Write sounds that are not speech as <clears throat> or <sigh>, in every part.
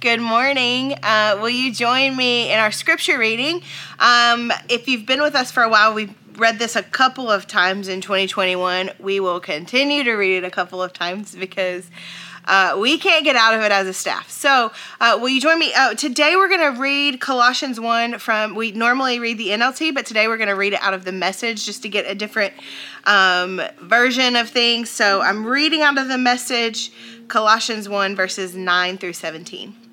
Good morning. Uh, will you join me in our scripture reading? Um, if you've been with us for a while, we've read this a couple of times in 2021. We will continue to read it a couple of times because uh, we can't get out of it as a staff. So, uh, will you join me? Uh, today, we're going to read Colossians 1 from, we normally read the NLT, but today we're going to read it out of the message just to get a different um, version of things. So, I'm reading out of the message Colossians 1, verses 9 through 17.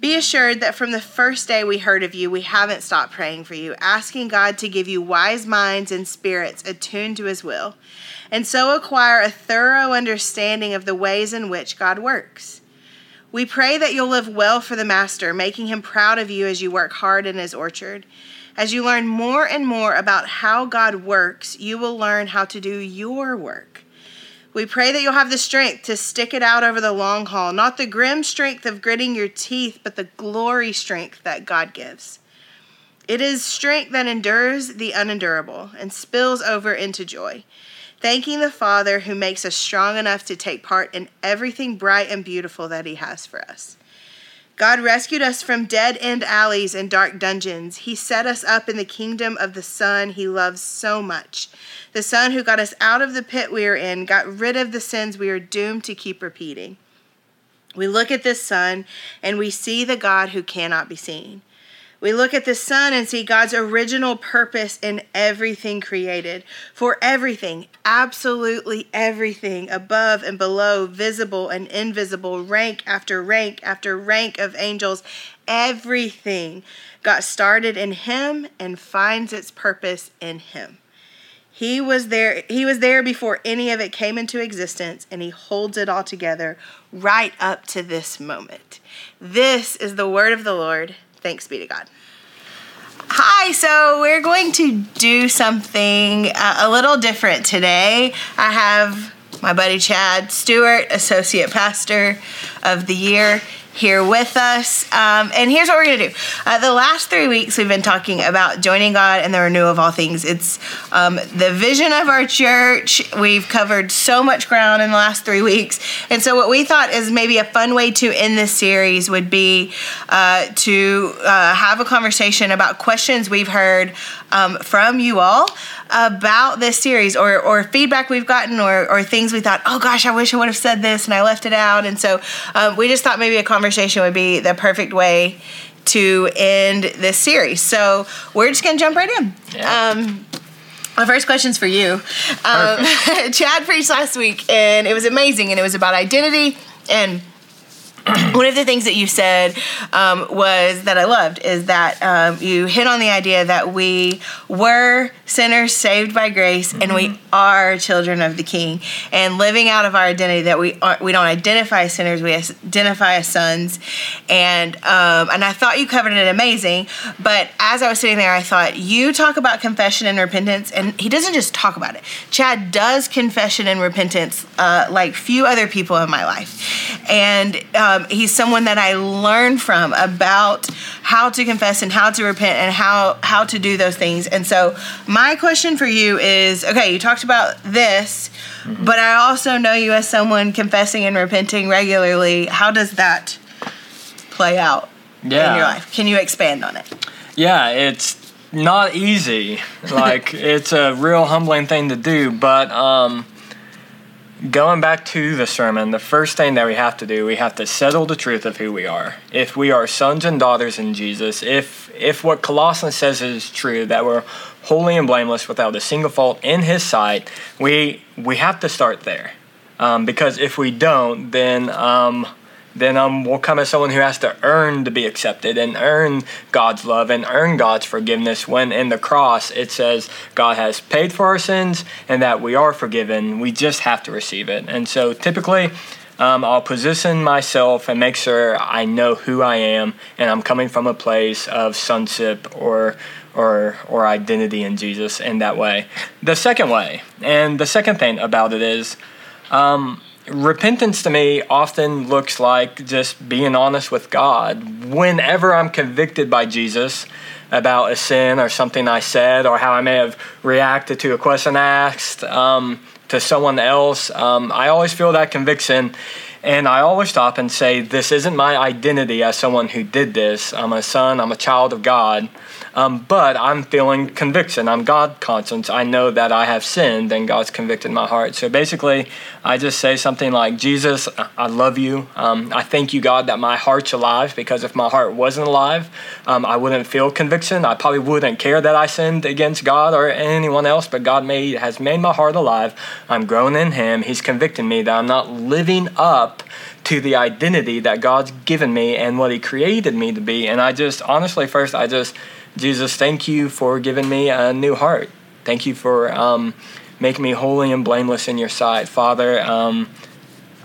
Be assured that from the first day we heard of you, we haven't stopped praying for you, asking God to give you wise minds and spirits attuned to his will, and so acquire a thorough understanding of the ways in which God works. We pray that you'll live well for the Master, making him proud of you as you work hard in his orchard. As you learn more and more about how God works, you will learn how to do your work. We pray that you'll have the strength to stick it out over the long haul, not the grim strength of gritting your teeth, but the glory strength that God gives. It is strength that endures the unendurable and spills over into joy. Thanking the Father who makes us strong enough to take part in everything bright and beautiful that He has for us. God rescued us from dead end alleys and dark dungeons. He set us up in the kingdom of the Son He loves so much. The Son who got us out of the pit we are in, got rid of the sins we are doomed to keep repeating. We look at this Son and we see the God who cannot be seen. We look at the Son and see God's original purpose in everything created. For everything, absolutely everything, above and below, visible and invisible, rank after rank after rank of angels, everything got started in Him and finds its purpose in Him. He was there he was there before any of it came into existence and he holds it all together right up to this moment. This is the word of the Lord. Thanks be to God. Hi, so we're going to do something uh, a little different today. I have my buddy Chad Stewart, Associate Pastor of the Year here with us. Um, and here's what we're going to do. Uh, the last three weeks, we've been talking about joining God and the renewal of all things. It's um, the vision of our church. We've covered so much ground in the last three weeks. And so, what we thought is maybe a fun way to end this series would be uh, to uh, have a conversation about questions we've heard um, from you all about this series or, or feedback we've gotten or, or things we thought, oh gosh, I wish I would have said this and I left it out. And so um, we just thought maybe a conversation would be the perfect way to end this series. So we're just going to jump right in. Yeah. Um, my first question's for you. Um, <laughs> Chad preached last week and it was amazing and it was about identity and <clears throat> one of the things that you said um, was that I loved is that um, you hit on the idea that we were sinners saved by grace mm-hmm. and we mm-hmm. are children of the King and living out of our identity that we are, we don't identify as sinners we identify as sons and um, and I thought you covered it amazing but as I was sitting there I thought you talk about confession and repentance and he doesn't just talk about it Chad does confession and repentance uh, like few other people in my life and uh, um, he's someone that I learned from about how to confess and how to repent and how how to do those things. And so my question for you is, okay, you talked about this, mm-hmm. but I also know you as someone confessing and repenting regularly. How does that play out yeah. in your life? Can you expand on it? Yeah, it's not easy. Like <laughs> it's a real humbling thing to do, but um Going back to the sermon, the first thing that we have to do, we have to settle the truth of who we are. If we are sons and daughters in Jesus, if if what Colossians says is true, that we're holy and blameless without a single fault in His sight, we we have to start there. Um, because if we don't, then um, then um, we'll come as someone who has to earn to be accepted and earn God's love and earn God's forgiveness. When in the cross it says God has paid for our sins and that we are forgiven, we just have to receive it. And so typically, um, I'll position myself and make sure I know who I am and I'm coming from a place of sonship or or or identity in Jesus in that way. The second way, and the second thing about it is. Um, repentance to me often looks like just being honest with God. Whenever I'm convicted by Jesus about a sin or something I said or how I may have reacted to a question asked um, to someone else, um, I always feel that conviction. And I always stop and say, This isn't my identity as someone who did this. I'm a son, I'm a child of God. Um, but I'm feeling conviction. I'm God conscious. I know that I have sinned and God's convicted my heart. So basically, I just say something like, Jesus, I love you. Um, I thank you, God, that my heart's alive because if my heart wasn't alive, um, I wouldn't feel conviction. I probably wouldn't care that I sinned against God or anyone else, but God made, has made my heart alive. I'm growing in Him. He's convicting me that I'm not living up to the identity that God's given me and what He created me to be. And I just, honestly, first, I just, Jesus, thank you for giving me a new heart. Thank you for um, making me holy and blameless in your sight. Father, um,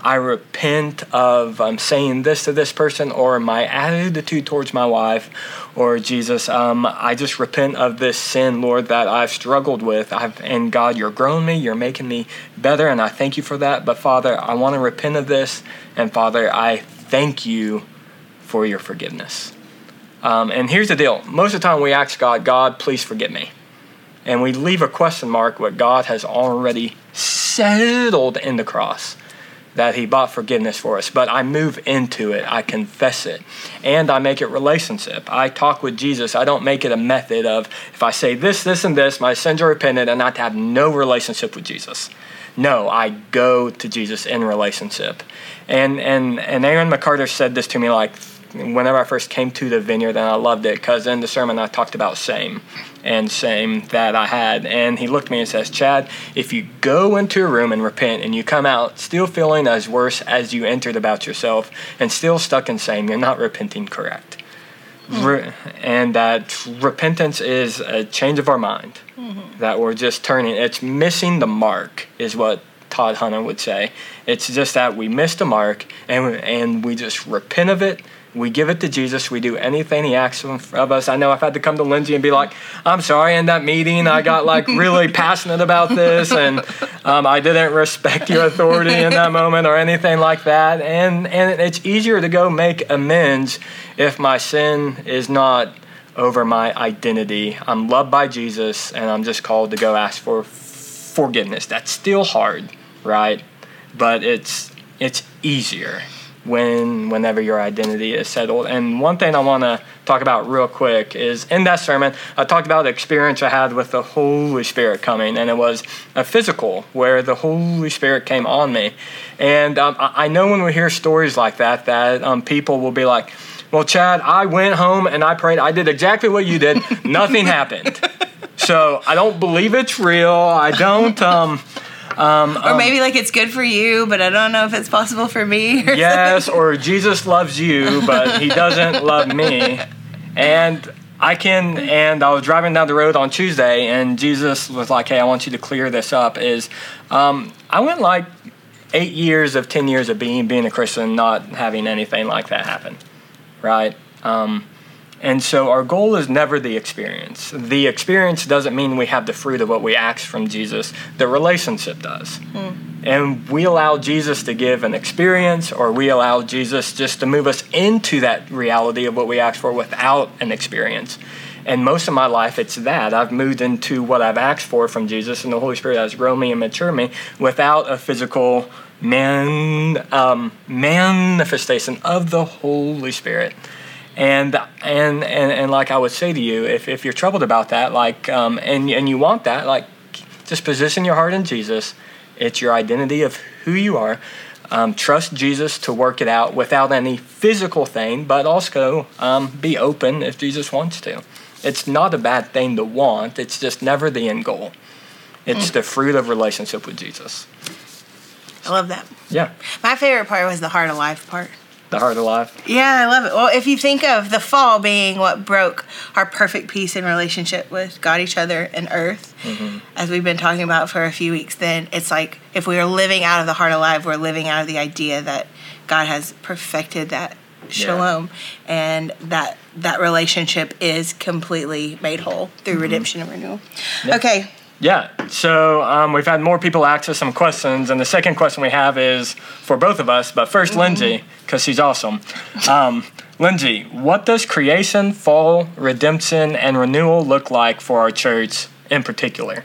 I repent of um, saying this to this person or my attitude towards my wife or Jesus. Um, I just repent of this sin, Lord, that I've struggled with. I've, and God, you're growing me, you're making me better, and I thank you for that. But Father, I want to repent of this. And Father, I thank you for your forgiveness. Um, and here's the deal. Most of the time we ask God, God, please forgive me. And we leave a question mark what God has already settled in the cross that he bought forgiveness for us. But i move into it. I confess it. And i make it relationship. I talk with jesus. I don't make it a method of if i say this this and this my sins are repented and to have no relationship with jesus. No i go to jesus in relationship. And and and aaron mccarter said this to me like whenever I first came to the vineyard, and I loved it because in the sermon I talked about shame and shame that I had. And he looked at me and says, Chad, if you go into a room and repent and you come out still feeling as worse as you entered about yourself and still stuck in shame, you're not repenting correct. Mm-hmm. Re- and that repentance is a change of our mind, mm-hmm. that we're just turning, it's missing the mark, is what Todd Hunter would say. It's just that we missed the mark and, and we just repent of it we give it to Jesus. We do anything He asks of us. I know I've had to come to Lindsay and be like, I'm sorry, in that meeting, I got like <laughs> really passionate about this and um, I didn't respect your authority in that moment or anything like that. And, and it's easier to go make amends if my sin is not over my identity. I'm loved by Jesus and I'm just called to go ask for forgiveness. That's still hard, right? But it's, it's easier when whenever your identity is settled. And one thing I want to talk about real quick is in that sermon, I talked about the experience I had with the Holy Spirit coming, and it was a physical where the Holy Spirit came on me. And um, I know when we hear stories like that, that um, people will be like, "Well, Chad, I went home and I prayed. I did exactly what you did. Nothing <laughs> happened." So I don't believe it's real. I don't. Um, um, or um, maybe like it's good for you, but I don't know if it's possible for me. Or yes, something. or Jesus loves you, but he <laughs> doesn't love me. And I can, and I was driving down the road on Tuesday, and Jesus was like, "Hey, I want you to clear this up." Is um, I went like eight years of ten years of being being a Christian, not having anything like that happen, right? Um, and so our goal is never the experience. The experience doesn't mean we have the fruit of what we ask from Jesus, the relationship does. Mm. And we allow Jesus to give an experience, or we allow Jesus just to move us into that reality of what we ask for without an experience. And most of my life, it's that. I've moved into what I've asked for from Jesus, and the Holy Spirit has grown me and matured me without a physical man, um, manifestation of the Holy Spirit. And, and and and like I would say to you, if, if you're troubled about that, like um, and and you want that, like just position your heart in Jesus. It's your identity of who you are. Um, trust Jesus to work it out without any physical thing, but also um, be open if Jesus wants to. It's not a bad thing to want. It's just never the end goal. It's mm. the fruit of relationship with Jesus. I love that. Yeah. My favorite part was the heart of life part the heart of life. Yeah, I love it. Well, if you think of the fall being what broke our perfect peace and relationship with God, each other, and earth, mm-hmm. as we've been talking about for a few weeks, then it's like if we are living out of the heart alive, we're living out of the idea that God has perfected that shalom yeah. and that that relationship is completely made whole through mm-hmm. redemption and renewal. Yeah. Okay, yeah, so um, we've had more people ask us some questions, and the second question we have is for both of us, but 1st mm-hmm. Lindsay, because she's awesome. Um, Lindsay, what does creation, fall, redemption, and renewal look like for our church in particular?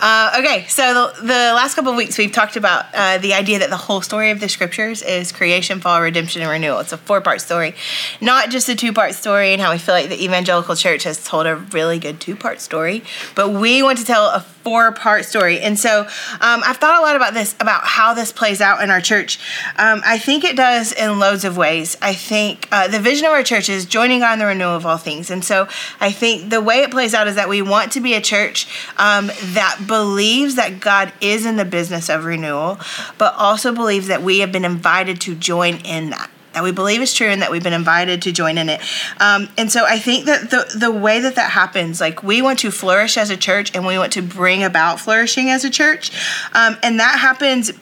Uh, okay, so the, the last couple of weeks we've talked about uh, the idea that the whole story of the scriptures is creation, fall, redemption, and renewal. It's a four part story, not just a two part story, and how we feel like the evangelical church has told a really good two part story, but we want to tell a four part story. And so um, I've thought a lot about this, about how this plays out in our church. Um, I think it does in loads of ways. I think uh, the vision of our church is joining in the renewal of all things. And so I think the way it plays out is that we want to be a church um, that believes that God is in the business of renewal, but also believes that we have been invited to join in that that we believe is true and that we've been invited to join in it. Um, and so I think that the the way that that happens, like we want to flourish as a church and we want to bring about flourishing as a church, um, and that happens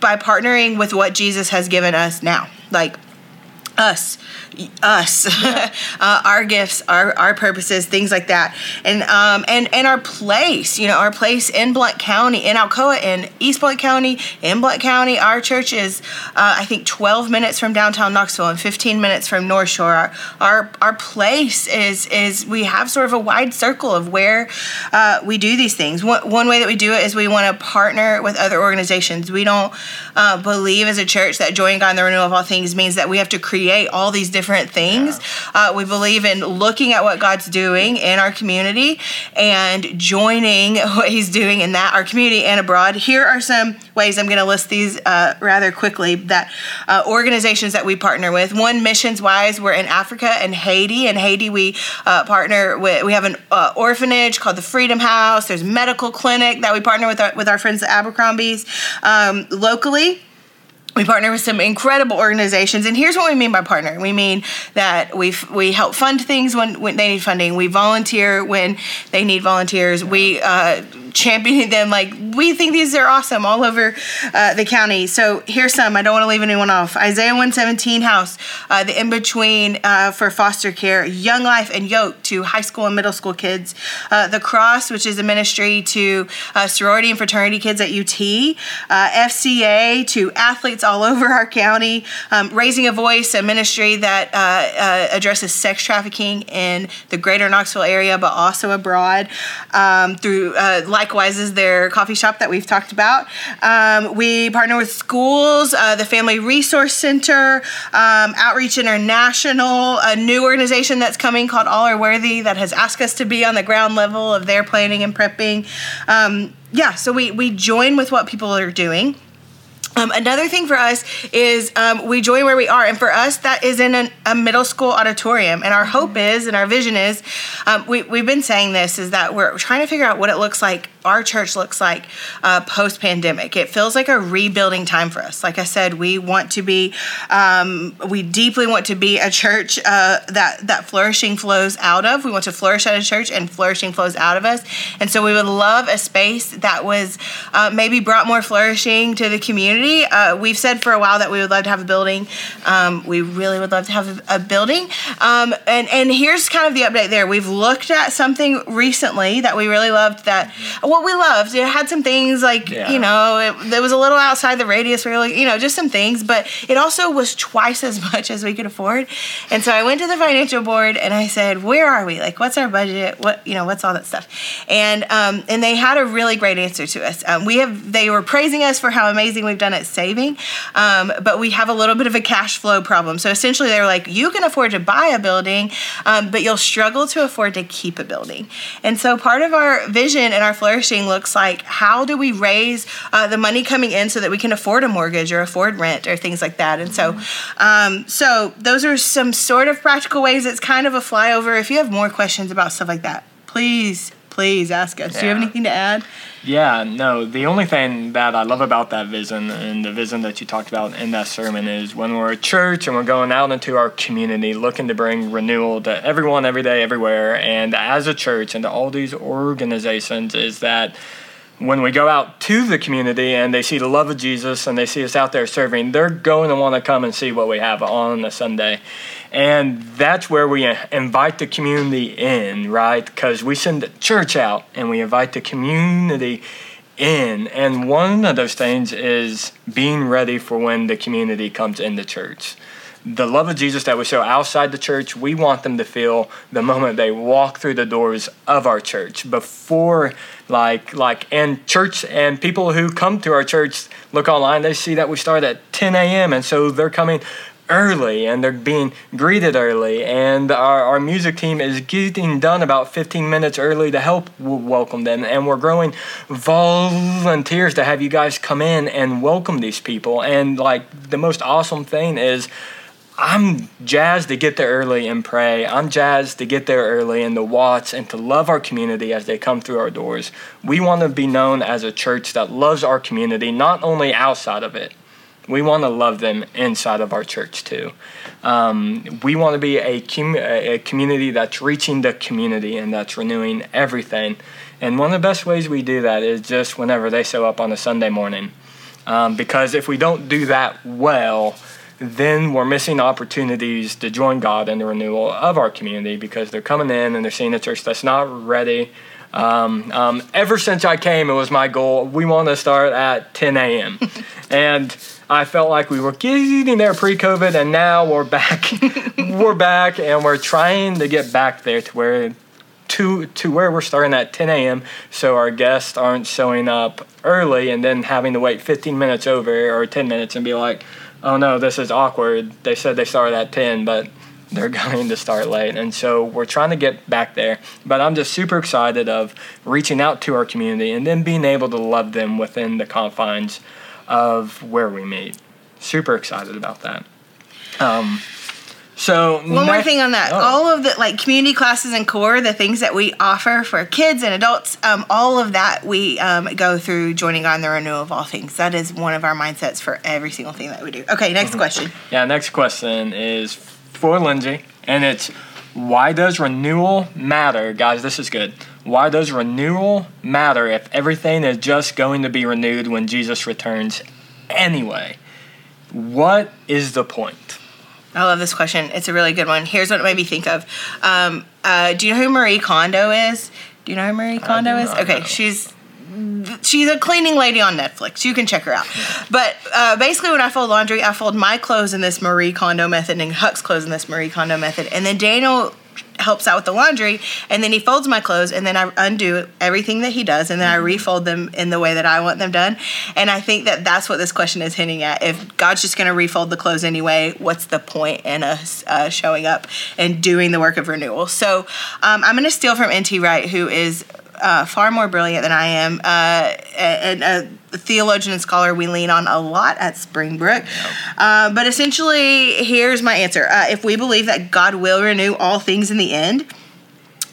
by partnering with what Jesus has given us now, like us us. Yeah. <laughs> uh, our gifts our our purposes things like that. And um and and our place you know our place in blount county in alcoa in east blount county in blount county our church is uh, i think 12 minutes from downtown knoxville and 15 minutes from north shore. Our our, our place is is we have sort of a wide circle of where uh, we do these things. One, one way that we do it is we want to partner with other organizations. We don't uh, believe as a church that joining god in the renewal of all things means that we have to create all these different things. Yeah. Uh, we believe in looking at what God's doing in our community and joining what He's doing in that, our community and abroad. Here are some ways I'm going to list these uh, rather quickly that uh, organizations that we partner with. One, missions wise, we're in Africa and Haiti. In Haiti, we uh, partner with, we have an uh, orphanage called the Freedom House. There's medical clinic that we partner with our, with our friends at Abercrombie's. Um, locally, we partner with some incredible organizations and here's what we mean by partner. We mean that we we help fund things when, when they need funding. We volunteer when they need volunteers. We uh, championing them like we think these are awesome all over uh, the county. So here's some. I don't want to leave anyone off. Isaiah 117 house uh, the in-between uh, for foster care young life and yoke to high school and middle school kids. Uh, the cross which is a ministry to uh, sorority and fraternity kids at ut uh, fca to athletes all <laughs> over our county. Um, raising a voice a ministry that addresses sex trafficking in the greater knoxville area but also abroad. Um, through likewise is their coffee shop that we've talked about. Um, we partner with schools, uh, the Family Resource Center, um, Outreach International, a new organization that's coming called All Are Worthy that has asked us to be on the ground level of their planning and prepping. Um, yeah, so we, we join with what people are doing. Um, another thing for us is um, we join where we are, and for us that is in an, a middle school auditorium. And our hope is, and our vision is, um, we we've been saying this is that we're trying to figure out what it looks like our church looks like uh, post pandemic. It feels like a rebuilding time for us. Like I said, we want to be, um, we deeply want to be a church uh, that that flourishing flows out of. We want to flourish at a church, and flourishing flows out of us. And so we would love a space that was uh, maybe brought more flourishing to the community. Uh, we've said for a while that we would love to have a building. Um, we really would love to have a, a building. Um, and and here's kind of the update there. We've looked at something recently that we really loved that what we loved. It had some things like yeah. you know, it, it, was a little outside the radius. We were like, you know, just some things, but it also was twice as <laughs> much as we could afford. And so I went to the financial board and I said, "Where are we? Like, what's our budget? What you know, what's all that stuff?" And um, and they had a really great answer to us. Um, we have they were praising us for how amazing we've done at saving, um, but we have a little bit of a cash flow problem. So essentially, they were like, "You can afford to buy a building, um, but you'll struggle to afford to keep a building." And so part of our vision and our flourish flourishing looks like how do we raise uh, the money coming in so that we can afford a mortgage or afford rent or things like that. And so, um, so those are some sort of practical ways. It's kind of a flyover. If you have more questions about stuff like that, please please ask us. Yeah. Do you have anything to add? Yeah, no. The only thing that I love about that vision and the vision that you talked about in that sermon is when we're a church and we're going out into our community looking to bring renewal to everyone, every day, everywhere. And as a church and to all these organizations, is that when we go out to the community and they see the love of Jesus and they see us out there serving, they're going to want to come and see what we have on a Sunday. And that's where we invite the community in, right? Because we send the church out and we invite the community in. And one of those things is being ready for when the community comes in the church. the love of Jesus that we show outside the church, we want them to feel the moment they walk through the doors of our church. Before, like, like, and church and people who come to our church look online, they see that we start at 10 a.m. And so they're coming early and they're being greeted early and our, our music team is getting done about 15 minutes early to help welcome them and we're growing volunteers to have you guys come in and welcome these people and like the most awesome thing is I'm jazzed to get there early and pray. I'm jazzed to get there early and to watch and to love our community as they come through our doors. We want to be known as a church that loves our community, not only outside of it, we want to love them inside of our church too. Um, we want to be a, com- a community that's reaching the community and that's renewing everything. And one of the best ways we do that is just whenever they show up on a Sunday morning. Um, because if we don't do that well, then we're missing opportunities to join God in the renewal of our community because they're coming in and they're seeing a church that's not ready. Um, um, ever since I came, it was my goal. We want to start at 10 a.m. <laughs> and I felt like we were getting there pre-COVID, and now we're back. <laughs> we're back, and we're trying to get back there to where to to where we're starting at 10 a.m. So our guests aren't showing up early, and then having to wait 15 minutes over or 10 minutes and be like, "Oh no, this is awkward." They said they started at 10, but they're <laughs> going to start late and so we're trying to get back there but i'm just super excited of reaching out to our community and then being able to love them within the confines of where we meet. Super excited about that. Um, so one more thing on that, oh. all of the like community classes and core, the things that we offer for kids and adults, um, all of that we um, go through joining on the renewal of all things. That is one of our mindsets for every single thing that we do. Okay, next mm-hmm. question. Yeah, next question is for Lindsay, and it's why does renewal matter, guys? This is good. Why does renewal matter if everything is just going to be renewed when Jesus returns anyway? What is the point? I love this question. It's a really good one. Here's what it made me think of. Um, uh, do you know who Marie Kondo is? Do you know who Marie Kondo is? Okay, know. she's she's a cleaning lady on Netflix. You can check her out. But uh, basically, when I fold laundry, I fold my clothes in this Marie Kondo method and Huck's clothes in this Marie Kondo method. And then Daniel helps out with the laundry and then he folds my clothes and then I undo everything that he does and then I mm-hmm. refold them in the way that I want them done. And I think that that's what this question is hinting at. If God's just going to refold the clothes anyway, what's the point in us uh, showing up and doing the work of renewal? So um, I'm going to steal from N.T. Wright, who is uh, far more brilliant than I am, uh, and a theologian and scholar we lean on a lot at Springbrook. Uh, but essentially, here's my answer: uh, If we believe that God will renew all things in the end,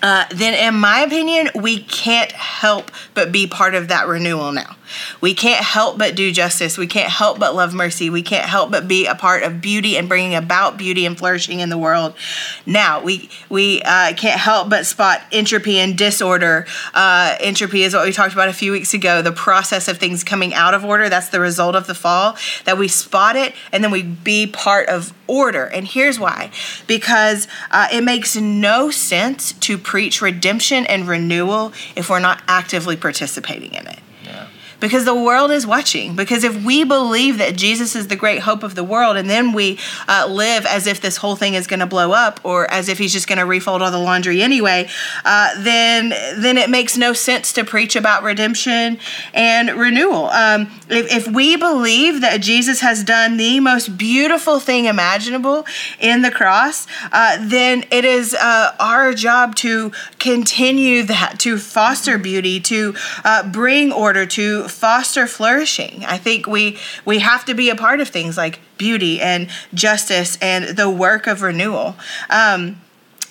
uh, then in my opinion, we can't help but be part of that renewal now. We can't help but do justice. We can't help but love mercy. We can't help but be a part of beauty and bringing about beauty and flourishing in the world. Now, we we uh, can't help but spot entropy and disorder. Uh, entropy is what we talked about a few weeks ago the process of things coming out of order. That's the result of the fall. That we spot it and then we be part of order. And here's why because uh, it makes no sense to preach redemption and renewal if we're not actively participating in it because the world is watching. Because if we believe that Jesus is the great hope of the world and then we uh, live as if this whole thing is going to blow up or as if he's just going to refold all the laundry anyway, uh, then then it makes no sense to preach about redemption and renewal. Um, if, if we believe that Jesus has done the most beautiful thing imaginable in the cross, uh, then it is uh, our job to continue that, to foster beauty, to uh, bring order, to foster flourishing. I think we we have to be a part of things like beauty and justice and the work of renewal. Um,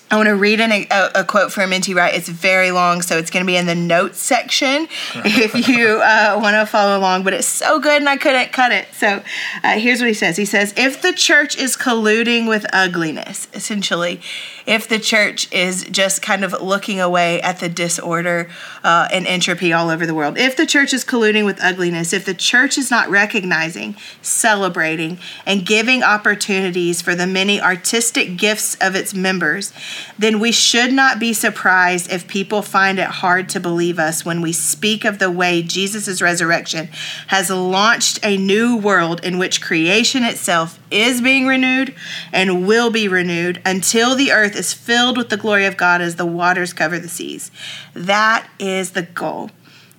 I want to read an, a, a, quote from N.T. Wright. It's very long, so it's going to be in the notes section <laughs> if you uh, want to follow along. But it's so good, and I couldn't cut it. So uh, here's what he says He says, If the church is colluding with ugliness, essentially, if the church is just kind of looking away at the disorder uh, and entropy all over the world, if the church is colluding with ugliness, if the church is not recognizing, celebrating, and giving opportunities for the many artistic gifts of its members, then we should not be surprised if people find it hard to believe us when we speak of the way Jesus' resurrection has launched a new world in which creation itself is being renewed and will be renewed until the earth is filled with the glory of God as the waters cover the seas. That is the goal.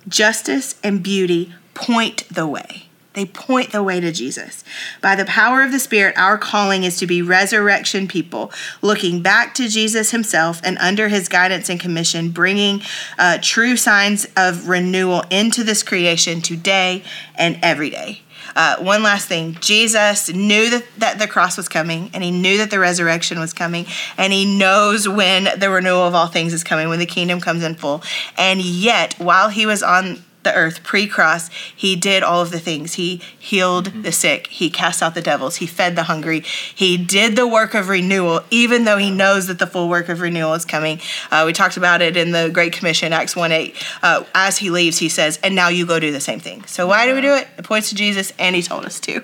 Justice and beauty point the way. They point the way to Jesus. By the power of the Spirit, our calling is to be resurrection people, looking back to Jesus himself and under his guidance and commission, bringing uh, true signs of renewal into this creation today and every day. Uh, one last thing Jesus knew that, that the cross was coming, and he knew that the resurrection was coming, and he knows when the renewal of all things is coming, when the kingdom comes in full. And yet, while he was on the earth pre cross, he did all of the things. He healed mm-hmm. the sick, he cast out the devils, he fed the hungry, he did the work of renewal, even though he knows that the full work of renewal is coming. Uh, we talked about it in the Great Commission, Acts 1 8. Uh, as he leaves, he says, And now you go do the same thing. So why do we do it? It points to Jesus, and he told us to.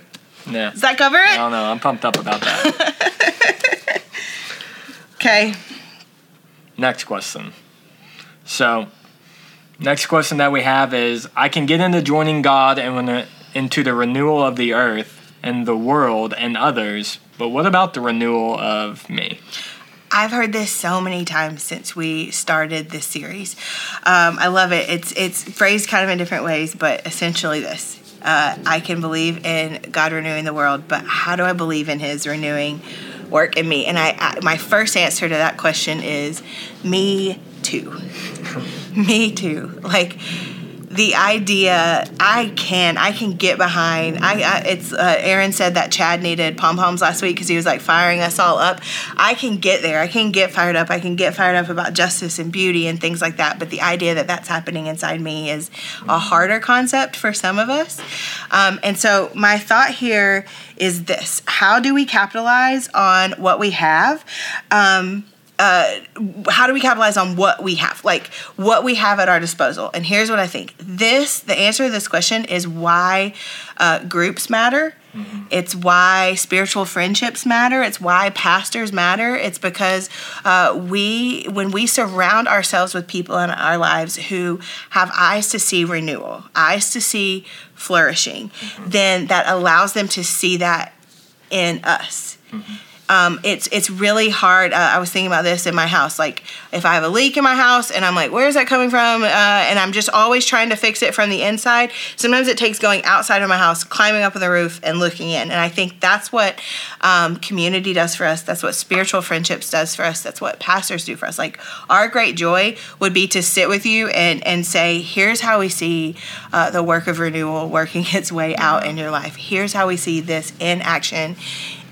Yeah. Does that cover it? I don't know. I'm pumped up about that. <laughs> okay. Next question. So, Next question that we have is I can get into joining God and into the renewal of the earth and the world and others, but what about the renewal of me? I've heard this so many times since we started this series. Um, I love it. It's it's phrased kind of in different ways, but essentially this: uh, I can believe in God renewing the world, but how do I believe in His renewing work in me? And I, I my first answer to that question is me too. Me too. Like the idea, I can, I can get behind. I, I it's uh, Aaron said that Chad needed pom poms last week because he was like firing us all up. I can get there. I can get fired up. I can get fired up about justice and beauty and things like that. But the idea that that's happening inside me is a harder concept for some of us. Um, and so my thought here is this: How do we capitalize on what we have? Um, uh, how do we capitalize on what we have? Like what we have at our disposal. And here's what i think. This the answer to this question is why uh, groups matter. Mm-hmm. it's why spiritual friendships matter. It's why pastors matter. It's because uh, we when we surround ourselves with people in our lives who have eyes to see renewal eyes to see flourishing mm-hmm. then that allows them to see that in us. Mm-hmm um, it's it's really hard. Uh, I was thinking about this in my house. Like if I have a leak in my house and I'm like, where's that coming from? Uh, and I'm just always trying to fix it from the inside. Sometimes it takes going outside of my house, climbing up on the roof, and looking in. And I think that's what um, community does for us. That's what spiritual friendships does for us. That's what pastors do for us. Like our great joy would be to sit with you and and say, here's how we see uh, the work of renewal working <laughs> its way out in your life. Here's how we see this in action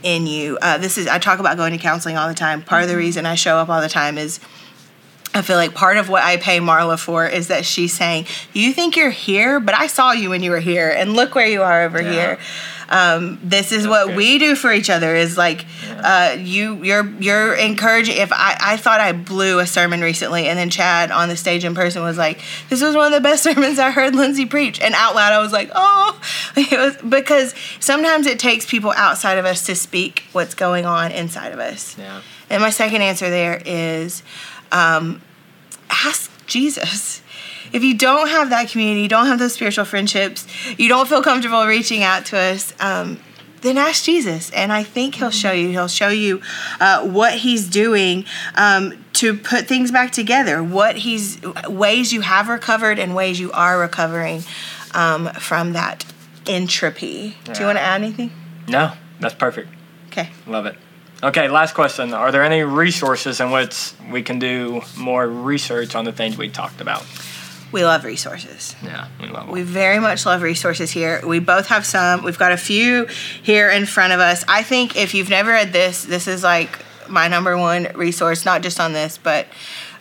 in you. Uh, this is I talk about going to counseling all the time. Part of the mm-hmm. reason I show up all the time is I feel like part of what I pay Marla for is that she's saying, "You think you're here, but I saw you when you were here, and look where you are over yeah. here." Um, this is That's what good. we do for each other. Is like yeah. uh, you, you're you're encouraging. If I I thought I blew a sermon recently, and then Chad on the stage in person was like, "This was one of the best <laughs> sermons I heard Lindsay preach," and out loud I was like, "Oh," <laughs> it was because sometimes it takes people outside of us to speak what's going on inside of us. Yeah. And my second answer there is um, ask Jesus. If you don't have that community, you don't have those spiritual friendships, you don't feel comfortable reaching out to us, um, then ask Jesus. And I think He'll show you. He'll show you uh, what He's doing um, to put things back together, what He's, ways you have recovered and ways you are recovering um, from that entropy. Yeah. Do you want to add anything? No, that's perfect. Okay. Love it. Okay, last question. Are there any resources in which we can do more research on the things we talked about? We love resources. Yeah, we love them. We very much love resources here. We both have some. We've got a few here in front of us. I think if you've never read this, this is like my number one resource, not just on this, but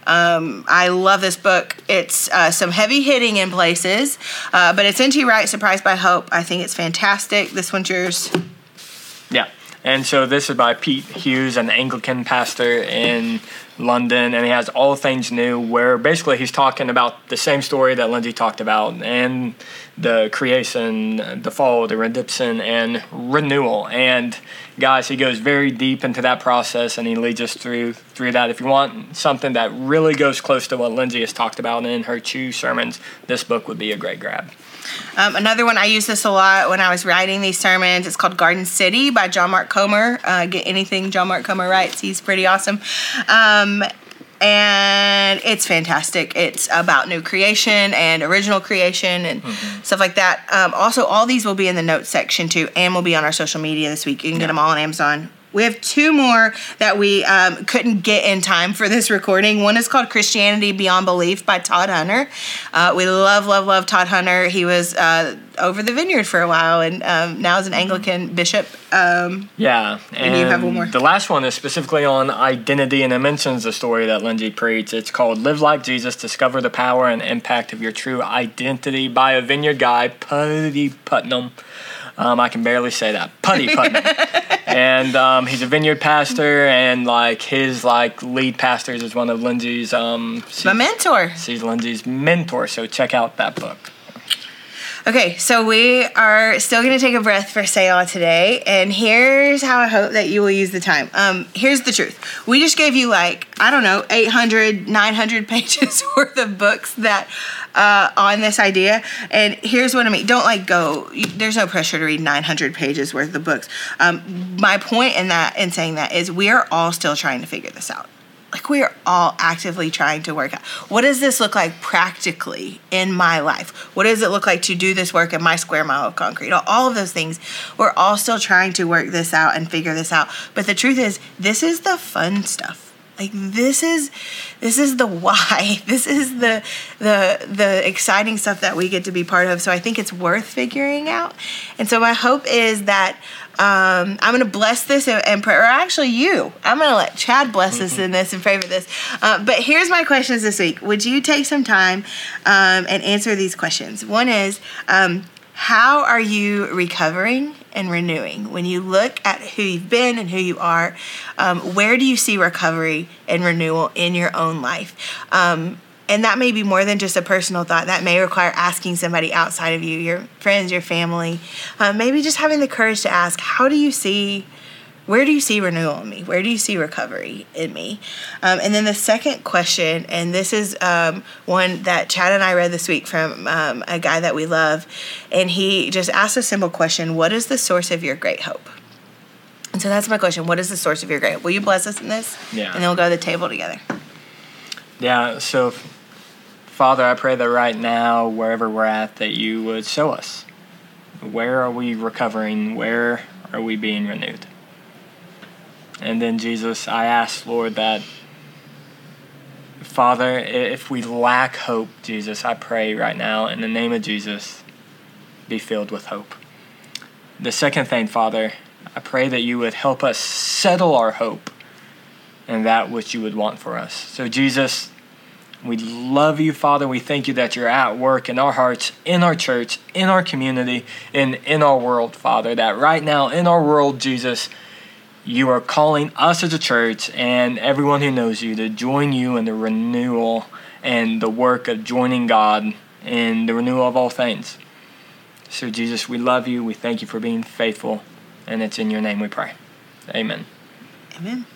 um, I love this book. It's uh, some heavy hitting in places, uh, but it's N.T. Wright, Surprised by Hope. I think it's fantastic. This one's yours. Yeah. And so this is by Pete Hughes, an Anglican pastor in London, and he has all things new. Where basically he's talking about the same story that Lindsay talked about, and the creation, the fall, the redemption, and renewal. And guys, he goes very deep into that process, and he leads us through through that. If you want something that really goes close to what Lindsay has talked about in her two sermons, this book would be a great grab. Um, another one I use this a lot when I was writing these sermons. It's called Garden City by John Mark Comer. Uh, get anything John Mark Comer writes, he's pretty awesome. Um, and it's fantastic. It's about new creation and original creation and mm-hmm. stuff like that. Um, also, all these will be in the notes section too, and will be on our social media this week. You can yeah. get them all on Amazon we have two more that we um, couldn't get in time for this recording. One is called Christianity Beyond Belief by Todd Hunter. Uh, we love, love, love Todd Hunter. He was uh, over the vineyard for a while and um, now is an Anglican bishop. Um, yeah. And, you have one more. The last one is specifically on identity and it mentions the story that Lindsay preached. It's called Live Like Jesus Discover the Power and Impact of Your True Identity by a vineyard guy, Putty Putman. Um, I can barely say that. Putty Putman. <laughs> and um, he's a vineyard pastor, and like his like lead pastors is one of Lindsay's. Um, My mentor. She's Lindsay's mentor, so check out that book. Okay, so we are still going to take a breath for Selah today, and here's how I hope that you will use the time. Um, here's the truth. We just gave you like, I don't know, 800, 900 <laughs> pages <laughs> worth of books that uh, on this idea. And here's what I mean. Don't like go. There's no pressure to read 900 pages worth of books. Um, my point in that in saying that is we are all still trying to figure this out. Like we are all actively trying to work out. What does this look like practically in my life? What does it look like to do this work in my square mile of concrete? All of those things. We're all still trying to work this out and figure this out. But the truth is, this is the fun stuff like this is this is the why. <laughs> This is the the the exciting stuff that we get to be part of. So i think it's worth figuring out. And so my hope is that um, i'm going to bless this and, and pray or actually you. I'm going to let chad bless mm-hmm. us in this and for this. Uh, but here's my questions this week. Would you take some time um, and answer these questions? One is um, how are you recovering and renewing? When you look at who you've been and who you are, um, where do you see recovery and renewal in your own life? Um, and that may be more than just a personal thought. That may require asking somebody outside of you, your friends, your family. Uh, maybe just having the courage to ask, how do you see where do you see renewal in me? Where do you see recovery in me? Um, and then the second question, and this is um, one that Chad and I read this week from um, a guy that we love, and he just asked a simple question What is the source of your great hope? And so that's my question. What is the source of your great hope? Will you bless us in this? Yeah. And then we'll go to the table together. Yeah, so Father, I pray that right now, wherever we're at, that you would show us. Where are we recovering? Where are we being renewed? And then, Jesus, I ask, Lord, that, Father, if we lack hope, Jesus, I pray right now, in the name of Jesus, be filled with hope. The second thing, Father, I pray that you would help us settle our hope in that which you would want for us. So, Jesus, we love you, Father. We thank you that you're at work in our hearts, in our church, in our community, and in our world, Father. That right now in our world, Jesus, you are calling us as a church and everyone who knows you to join you in the renewal and the work of joining God in the renewal of all things. So, Jesus, we love you. We thank you for being faithful. And it's in your name we pray. Amen. Amen.